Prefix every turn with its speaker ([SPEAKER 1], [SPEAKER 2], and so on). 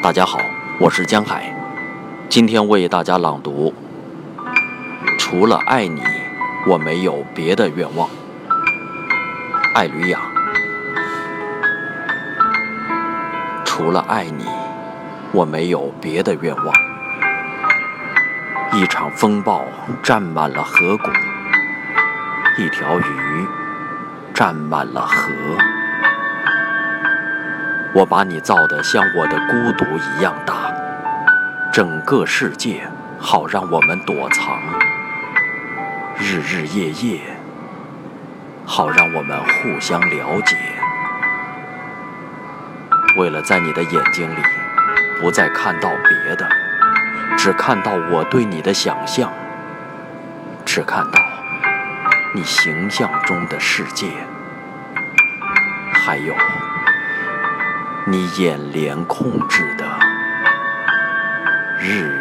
[SPEAKER 1] 大家好，我是江海，今天为大家朗读。除了爱你，我没有别的愿望。艾吕雅。除了爱你，我没有别的愿望。一场风暴占满了河谷，一条鱼占满了河。我把你造得像我的孤独一样大，整个世界好让我们躲藏，日日夜夜好让我们互相了解。为了在你的眼睛里不再看到别的，只看到我对你的想象，只看到你形象中的世界，还有。你眼帘控制的日。